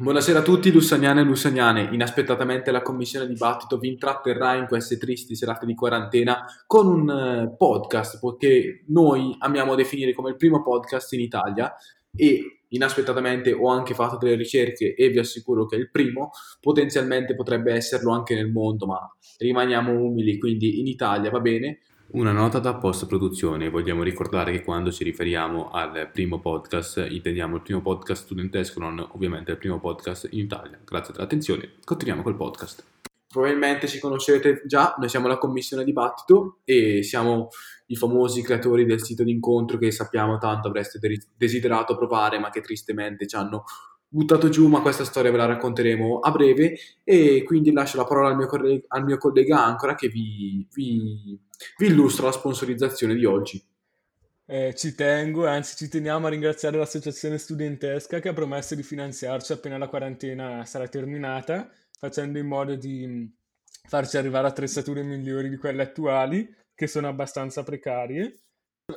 Buonasera a tutti lussaniane e lussaniane. Inaspettatamente la commissione dibattito vi intratterrà in queste tristi serate di quarantena con un uh, podcast, poiché noi amiamo definire come il primo podcast in Italia e inaspettatamente ho anche fatto delle ricerche e vi assicuro che è il primo, potenzialmente potrebbe esserlo anche nel mondo, ma rimaniamo umili, quindi in Italia va bene, una nota da post-produzione, vogliamo ricordare che quando ci riferiamo al primo podcast intendiamo il primo podcast studentesco, non ovviamente il primo podcast in Italia. Grazie dell'attenzione, continuiamo col podcast. Probabilmente ci conoscete già, noi siamo la commissione dibattito e siamo i famosi creatori del sito d'incontro che sappiamo tanto avreste desiderato provare ma che tristemente ci hanno buttato giù, ma questa storia ve la racconteremo a breve e quindi lascio la parola al mio, collega, al mio collega Ancora che vi, vi, vi, illustra la sponsorizzazione di oggi. Eh, ci tengo, anzi ci teniamo a ringraziare l'associazione studentesca che ha promesso di finanziarci appena la quarantena sarà terminata, facendo in modo di farci arrivare attrezzature migliori di quelle attuali, che sono abbastanza precarie.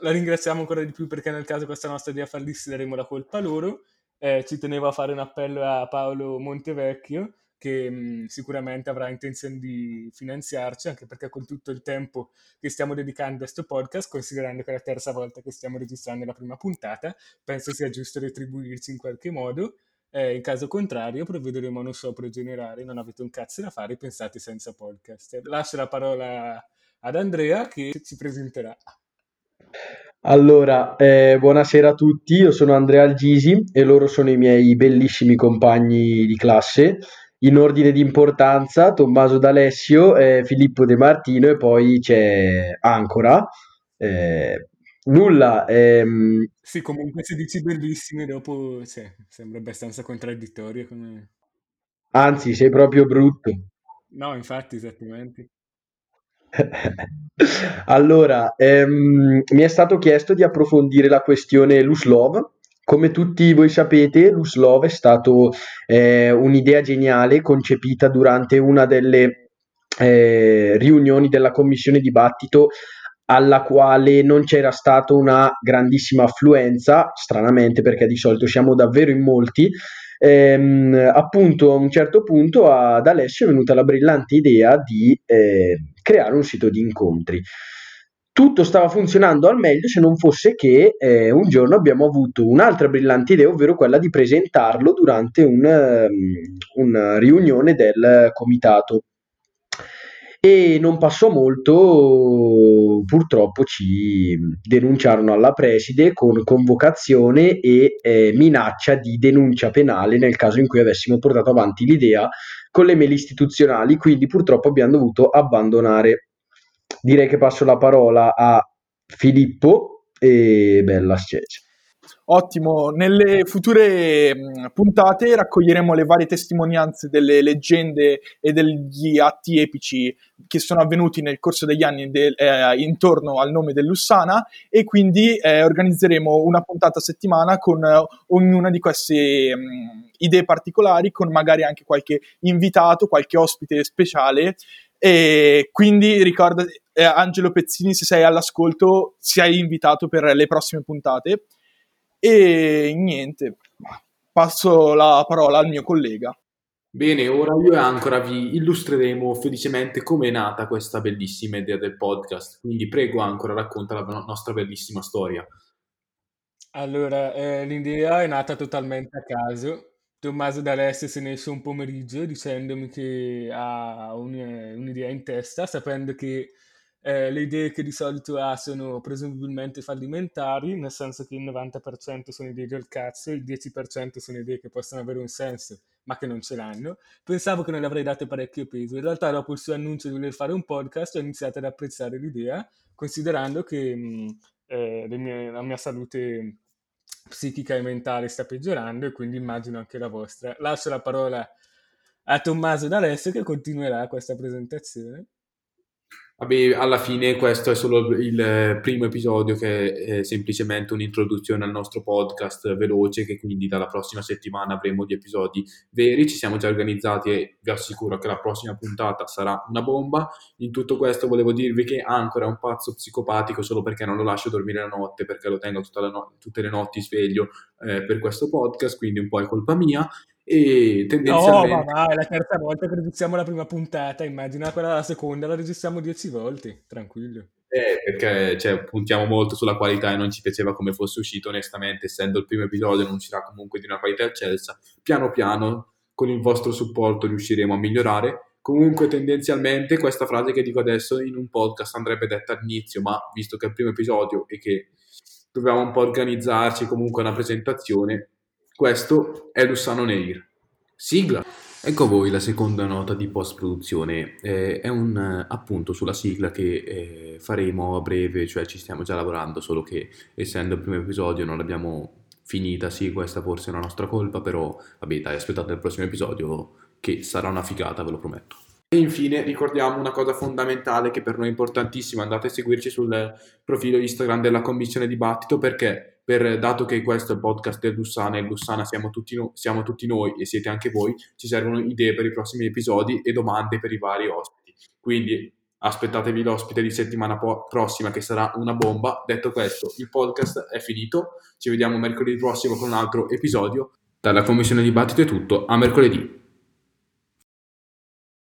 La ringraziamo ancora di più perché nel caso questa nostra idea fallisse daremo la colpa a loro eh, ci tenevo a fare un appello a Paolo Montevecchio che mh, sicuramente avrà intenzione di finanziarci, anche perché con tutto il tempo che stiamo dedicando a questo podcast, considerando che è la terza volta che stiamo registrando la prima puntata, penso sia giusto retribuirci in qualche modo. Eh, in caso contrario, provvederemo a uno sciopero generale, non avete un cazzo da fare, pensate senza podcast. Lascio la parola ad Andrea che ci presenterà. Allora, eh, buonasera a tutti, io sono Andrea Algisi e loro sono i miei bellissimi compagni di classe. In ordine di importanza, Tommaso D'Alessio, eh, Filippo De Martino e poi c'è Ancora. Eh, nulla. Ehm... Sì, comunque se dici bellissimi dopo cioè, sembra abbastanza contraddittorio. Come... Anzi, sei proprio brutto. No, infatti, esattamente. Allora, ehm, mi è stato chiesto di approfondire la questione Luslov. Come tutti voi sapete, Luslov è stato eh, un'idea geniale concepita durante una delle eh, riunioni della commissione dibattito alla quale non c'era stata una grandissima affluenza, stranamente perché di solito siamo davvero in molti, ehm, appunto a un certo punto ad Alessio è venuta la brillante idea di eh, creare un sito di incontri. Tutto stava funzionando al meglio se non fosse che eh, un giorno abbiamo avuto un'altra brillante idea, ovvero quella di presentarlo durante un, um, una riunione del comitato e non passò molto, purtroppo ci denunciarono alla preside con convocazione e eh, minaccia di denuncia penale nel caso in cui avessimo portato avanti l'idea con le mail istituzionali, quindi purtroppo abbiamo dovuto abbandonare. Direi che passo la parola a Filippo e bella scece. Ottimo, nelle future puntate raccoglieremo le varie testimonianze delle leggende e degli atti epici che sono avvenuti nel corso degli anni de- eh, intorno al nome dell'Ussana e quindi eh, organizzeremo una puntata a settimana con eh, ognuna di queste mh, idee particolari, con magari anche qualche invitato, qualche ospite speciale. E quindi ricorda, eh, Angelo Pezzini, se sei all'ascolto, sei invitato per le prossime puntate. E niente, passo la parola al mio collega. Bene, ora io e Ancora vi illustreremo felicemente come è nata questa bellissima idea del podcast. Quindi prego Ancora, racconta la nostra bellissima storia. Allora, eh, l'idea è nata totalmente a caso. Tommaso D'Alessio se ne esce un pomeriggio dicendomi che ha un, un'idea in testa, sapendo che eh, le idee che di solito ha sono presumibilmente fallimentari, nel senso che il 90% sono idee del cazzo, il 10% sono idee che possono avere un senso, ma che non ce l'hanno. Pensavo che non le avrei date parecchio peso. In realtà, dopo il suo annuncio di voler fare un podcast, ho iniziato ad apprezzare l'idea, considerando che mh, eh, mie, la mia salute psichica e mentale sta peggiorando e quindi immagino anche la vostra. Lascio la parola a Tommaso D'Alessio che continuerà questa presentazione. Vabbè, alla fine questo è solo il primo episodio che è semplicemente un'introduzione al nostro podcast veloce che quindi dalla prossima settimana avremo gli episodi veri, ci siamo già organizzati e vi assicuro che la prossima puntata sarà una bomba. In tutto questo volevo dirvi che Ancora è un pazzo psicopatico solo perché non lo lascio dormire la notte, perché lo tengo no- tutte le notti sveglio eh, per questo podcast, quindi un po' è colpa mia e No, tendenzialmente... ma va, è la terza volta che registriamo la prima puntata, immagina quella la seconda, la registriamo dieci volte, tranquillo. Eh, perché cioè, puntiamo molto sulla qualità e non ci piaceva come fosse uscito, onestamente, essendo il primo episodio non uscirà comunque di una qualità eccelsa. Piano piano, con il vostro supporto, riusciremo a migliorare. Comunque, tendenzialmente, questa frase che dico adesso in un podcast andrebbe detta all'inizio, ma visto che è il primo episodio e che dobbiamo un po' organizzarci, comunque una presentazione, questo è Lussano Neir. Sigla! Ecco a voi la seconda nota di post-produzione. Eh, è un eh, appunto sulla sigla che eh, faremo a breve, cioè ci stiamo già lavorando, solo che essendo il primo episodio non l'abbiamo finita. Sì, questa forse è una nostra colpa, però vabbè, dai, aspettate il prossimo episodio che sarà una figata, ve lo prometto. E infine ricordiamo una cosa fondamentale che per noi è importantissima, andate a seguirci sul profilo Instagram della Commissione Dibattito perché per, dato che questo è il podcast del Lussana e Lussana siamo tutti, no, siamo tutti noi e siete anche voi, ci servono idee per i prossimi episodi e domande per i vari ospiti. Quindi aspettatevi l'ospite di settimana po- prossima che sarà una bomba. Detto questo, il podcast è finito, ci vediamo mercoledì prossimo con un altro episodio. Dalla Commissione Dibattito è tutto, a mercoledì.